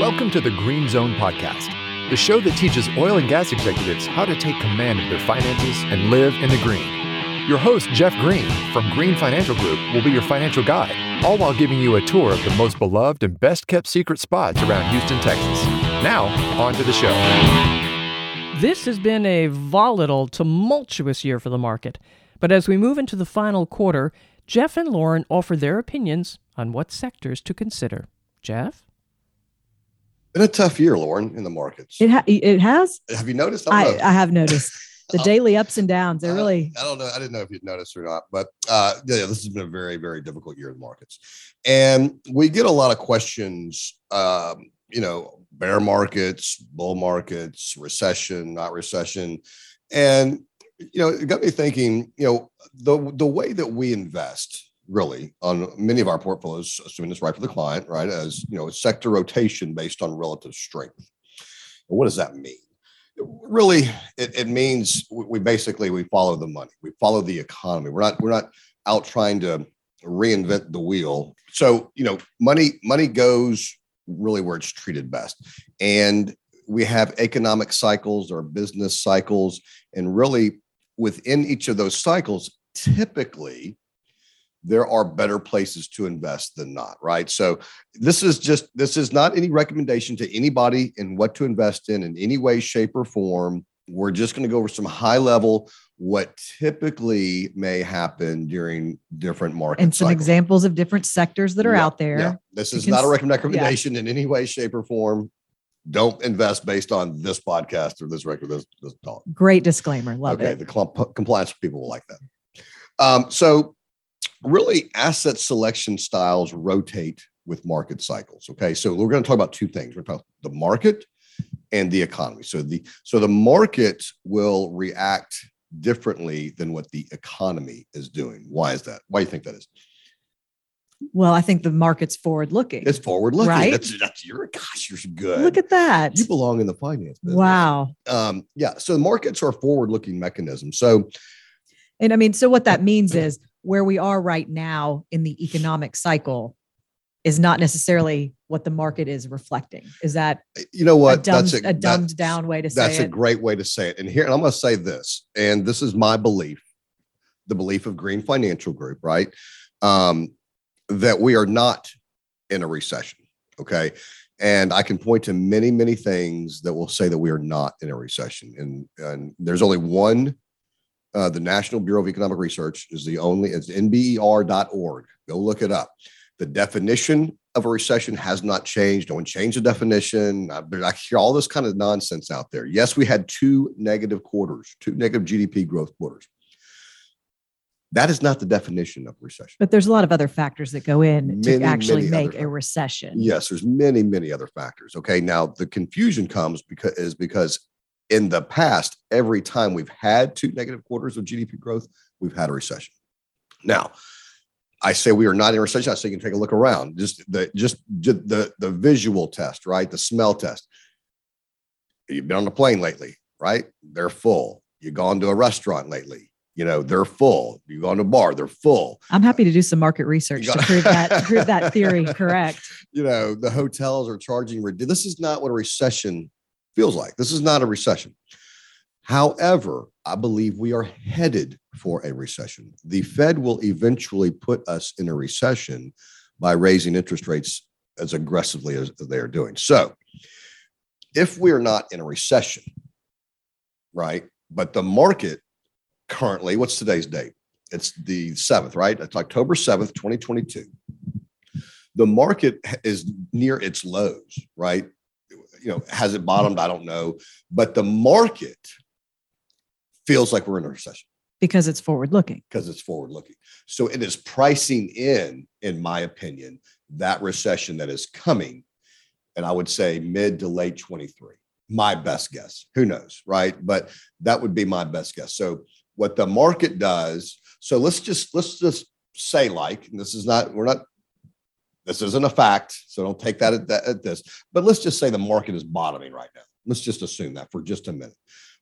Welcome to the Green Zone Podcast, the show that teaches oil and gas executives how to take command of their finances and live in the green. Your host, Jeff Green from Green Financial Group, will be your financial guide, all while giving you a tour of the most beloved and best kept secret spots around Houston, Texas. Now, on to the show. This has been a volatile, tumultuous year for the market. But as we move into the final quarter, Jeff and Lauren offer their opinions on what sectors to consider. Jeff? Been a tough year, Lauren, in the markets. It ha- it has. Have you noticed? I, don't. I have noticed the daily ups and downs. They're I- really I don't know. I didn't know if you'd noticed or not, but uh, yeah, this has been a very, very difficult year in the markets, and we get a lot of questions. Um, you know, bear markets, bull markets, recession, not recession, and you know, it got me thinking. You know, the the way that we invest really on many of our portfolios, assuming it's right for the client, right, as you know, sector rotation based on relative strength. And what does that mean? really it, it means we, we basically we follow the money. We follow the economy. We're not we're not out trying to reinvent the wheel. So you know money money goes really where it's treated best. And we have economic cycles or business cycles. And really within each of those cycles typically there are better places to invest than not right so this is just this is not any recommendation to anybody in what to invest in in any way shape or form we're just going to go over some high level what typically may happen during different markets and some cycles. examples of different sectors that are Yeah, out there. yeah. this is not a recommend- recommendation in any way shape or form don't invest based on this podcast or this record this, this talk Great disclaimer. Love okay it. Okay, the compliance people will like that um, so really asset selection styles rotate with market cycles okay so we're going to talk about two things we're talking the market and the economy so the so the market will react differently than what the economy is doing why is that why do you think that is Well, I think the market's forward looking. it's forward looking Right? that's that's you're gosh you're good Look at that. you belong in the finance business. Wow. um yeah so the markets are forward looking mechanisms so And I mean, so what that means is where we are right now in the economic cycle is not necessarily what the market is reflecting. Is that you know a what dumbed, that's a, that- dumbed down way to say That's a great way to say it. And here, and I'm going to say this, and this is my belief, the belief of Green Financial Group, right? Um, that we are not in a recession. Okay. And I can point to many, many things that will say that we are not in a recession. And, and there's only one, uh, the National Bureau of Economic Research is the only, it's nber.org. Go look it up. The definition of a recession has not changed. No one changed the definition. I, I hear all this kind of nonsense out there. Yes, we had two negative quarters, two negative GDP growth quarters. That is not the definition of recession. but there's a lot of other factors that go in to actually make a recession. Yes, there's many, many other factors. Okay, now the confusion comes because is because in the past, every time we've had two negative quarters of GDP growth, we've had a recession. Now, I say we are not in a recession. I say you can take a look around. Just the just, ju- the the visual test, right? The smell test. You've been on a plane lately, right? They're full. You've gone to a restaurant lately. You know, they're full. You've gone to a bar, they're full. I'm happy to do some market research to prove that prove that theory correct. you know, the hotels are charging. This is not what a recession feels like. This is not a recession. However, I believe we are headed for a recession. The Fed will eventually put us in a recession by raising interest rates as aggressively as they are doing. So, if we are not in a recession, right, but the market currently, what's today's date? It's the 7th, right? It's October 7th, 2022 the market is near its lows, right? You know, has it bottomed? I don't know. But the market feels like we're in a recession Because it's forward looking. because it's forward looking. So it is pricing in, in my opinion, that recession that is coming. And I would say mid to late 23. My best guess. Who knows, right? But that would be my best guess. So what the market does, so let's just let's just say like, and this is not, we're not this isn't a fact, so don't take that at, that at this. But let's just say the market is bottoming right now. Let's just assume that for just a minute.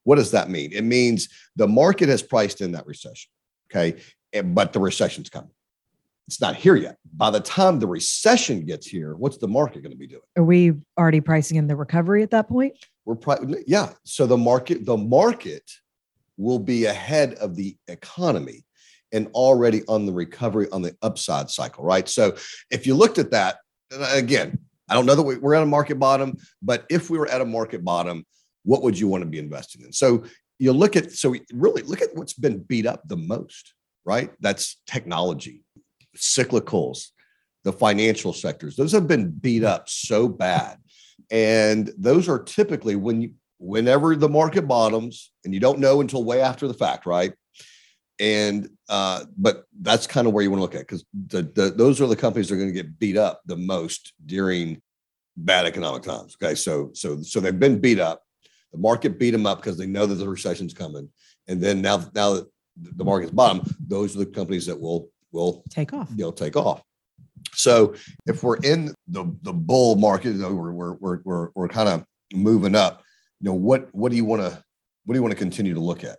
What does that mean? It means the market has priced in that recession. Okay. But the recession's coming. it's not here yet. By the time the recession gets here, what's the market going to be doing? Are we already pricing in the recovery at that point? We're pri- yeah. So the market, the market will be ahead of the economy and already on the recovery on the upside cycle, right? So if you looked at that, again, I don't know that we're at a market bottom, but if we were at a market bottom, what would you want to be investing in? So you look at, so really look at what's been beat up the most, right? That's technology, cyclicals, the financial sectors. Those have been beat up so bad. And those are typically when you, whenever the market bottoms, and you don't know until way after the fact, right? And uh, but that's kind of where you want to look at because the, the, those are the companies that are going to get beat up the most during bad economic times. Okay, so so so they've been beat up. The market beat them up because they know that the recession's coming, and then now now that the market's bottom, those are the companies that will will take off. They'll take off. So if we're in the the bull market, you know, we're we're we're we're, we're kind of moving up. You know, what what do you want to what do you want to continue to look at?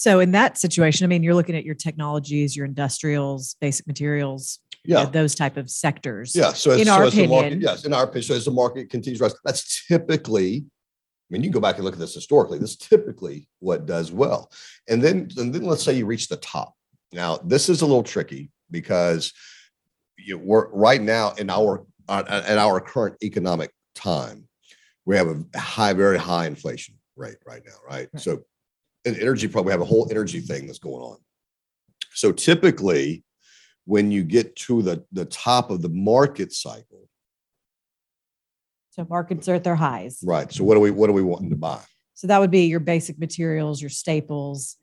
So in that situation, I mean, you're looking at your technologies, your industrials, basic materials, yeah, you know, those type of sectors. Yeah. So in so our as opinion, market, yes, in our opinion, so as the market continues to rise, that's typically. I mean, you can go back and look at this historically. This is typically what does well, and then and then let's say you reach the top. Now, this is a little tricky because you know, we're right now in our uh, at our current economic time, we have a high, very high inflation rate right now, right? Right. So, in energy, probably have a whole energy thing that's going on. So typically, when you get to the the top of the market cycle, So markets are at their highs. right? So what do we what are we wanting to buy? So that would be your basic materials, your staples,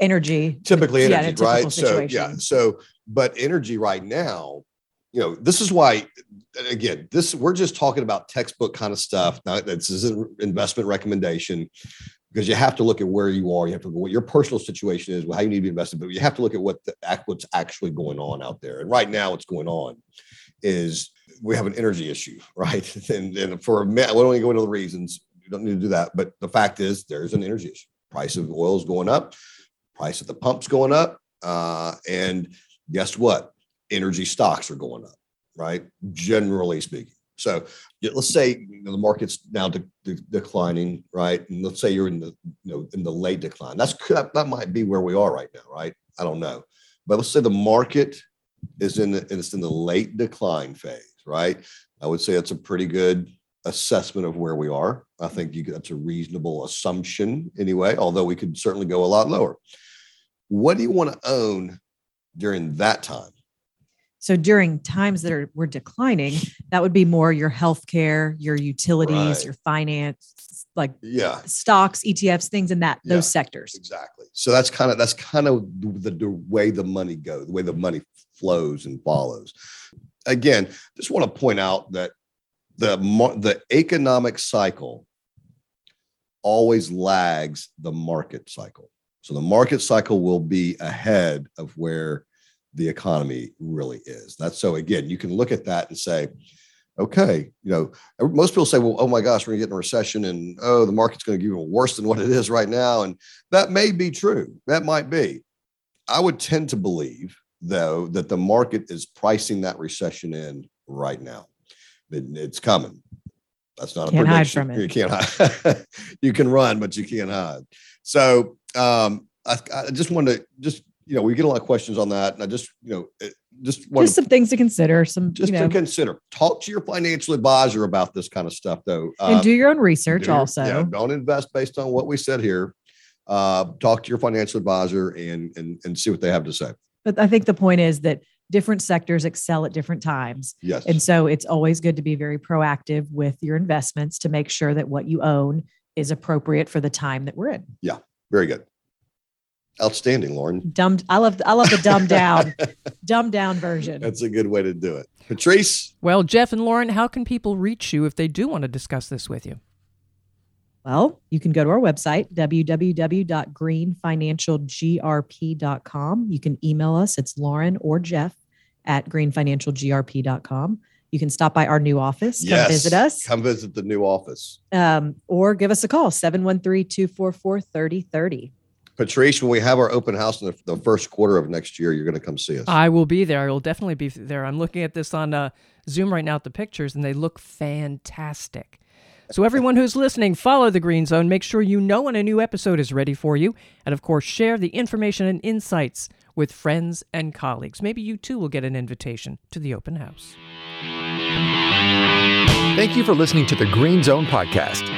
energy. Typically, Yeah, energy, right? So yeah, so but energy right now, you know, this is why again, this we're just talking about textbook kind of stuff. Now, this is an investment recommendation because you have to look at where you are. You have to look at what your personal situation is, how you need to be invested, but you have to look at what the what's actually going on out there. And right now, what's going on is we have an energy issue, right? And, and for a minute, we don't need to go into the reasons. You don't need to do that. But the fact is, there's an energy issue. Price of oil is going up, price of the pump's going up. Uh, and guess what? Energy stocks are going up, right? Generally speaking. So let's say you know, the market's now de- de- declining, right? And let's say you're in the you know in the late decline. That's that, that might be where we are right now, right? I don't know, but let's say the market is in the it's in the late decline phase, right? I would say that's a pretty good assessment of where we are. I think you that's a reasonable assumption anyway, although we could certainly go a lot lower. What do you want to own during that time? So during times that are we're declining, that would be more your healthcare, your utilities, Right. your finance, like Yeah, stocks, ETFs, things in that Yeah. those sectors. exactly. So that's kind of that's kind of the, the way the money goes, the way the money flows and follows. Again, just want to point out that the the economic cycle always lags the market cycle. So the market cycle will be ahead of where the economy really is. That's so again, you can look at that and say, okay, you know, most people say, well, oh my gosh, we're gonna get in a recession and oh, the market's gonna get even worse than what it is right now. And that may be true. That might be. I would tend to believe, though, that the market is pricing that recession in right now. It- it's coming. That's not a Can't hide prediction. from it. You can't hide. you can run, but you can't hide. So um, I, I just want to just you know we get a lot of questions on that, and I just you know it- just Just some things to consider. Some just you to consider. Talk to your financial advisor about this kind of stuff, though. and Uh, do your own research do also. Yeah, don't invest based on what we said here. Uh, talk to your financial advisor and and and see what they have to say. But I think the point is that different sectors excel at different times. Yes. And so it's always good to be very proactive with your investments to make sure that what you own is appropriate for the time that we're in. Yeah, very good. Outstanding, Lauren. Dumbed, I love I love the dumbed down, dumbed down version. That's a good way to do it. Patrice, Well, Jeff and Lauren, how can people reach you if they do want to discuss this with you? Well, you can go to our website, www.greenfinancialgrp.com. You can email us. It's Lauren or Jeff at greenfinancialgrp.com. You can stop by our new office, come yes, visit us, Come visit the new office. um, or give us a call, 713 244 3030. Patrice, when we have our open house in the, the first quarter of next year, you're going to come see us. I will be there. I will definitely be there. I'm looking at this on uh, Zoom right now at the pictures, and they look fantastic. So, everyone who's listening, follow the Green Zone. Make sure you know when a new episode is ready for you. And of course, share the information and insights with friends and colleagues. Maybe you too will get an invitation to the open house. Thank you for listening to the Green Zone podcast.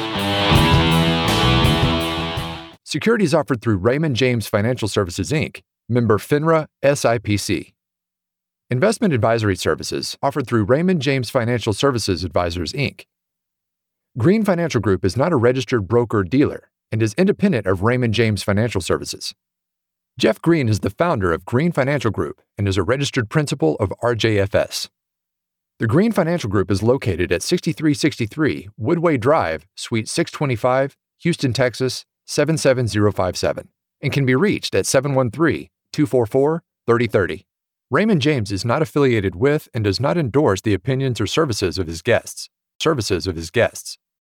Securities offered through Raymond James Financial Services Inc., member FINRA SIPC. Investment advisory services offered through Raymond James Financial Services Advisors Inc. Green Financial Group is not a registered broker dealer and is independent of Raymond James Financial Services. Jeff Green is the founder of Green Financial Group and is a registered principal of RJFS. The Green Financial Group is located at 6363 Woodway Drive, Suite 625, Houston, Texas 77057, and can be reached at 713 244 3030. Raymond James is not affiliated with and does not endorse the opinions or services of his guests. Services of his guests.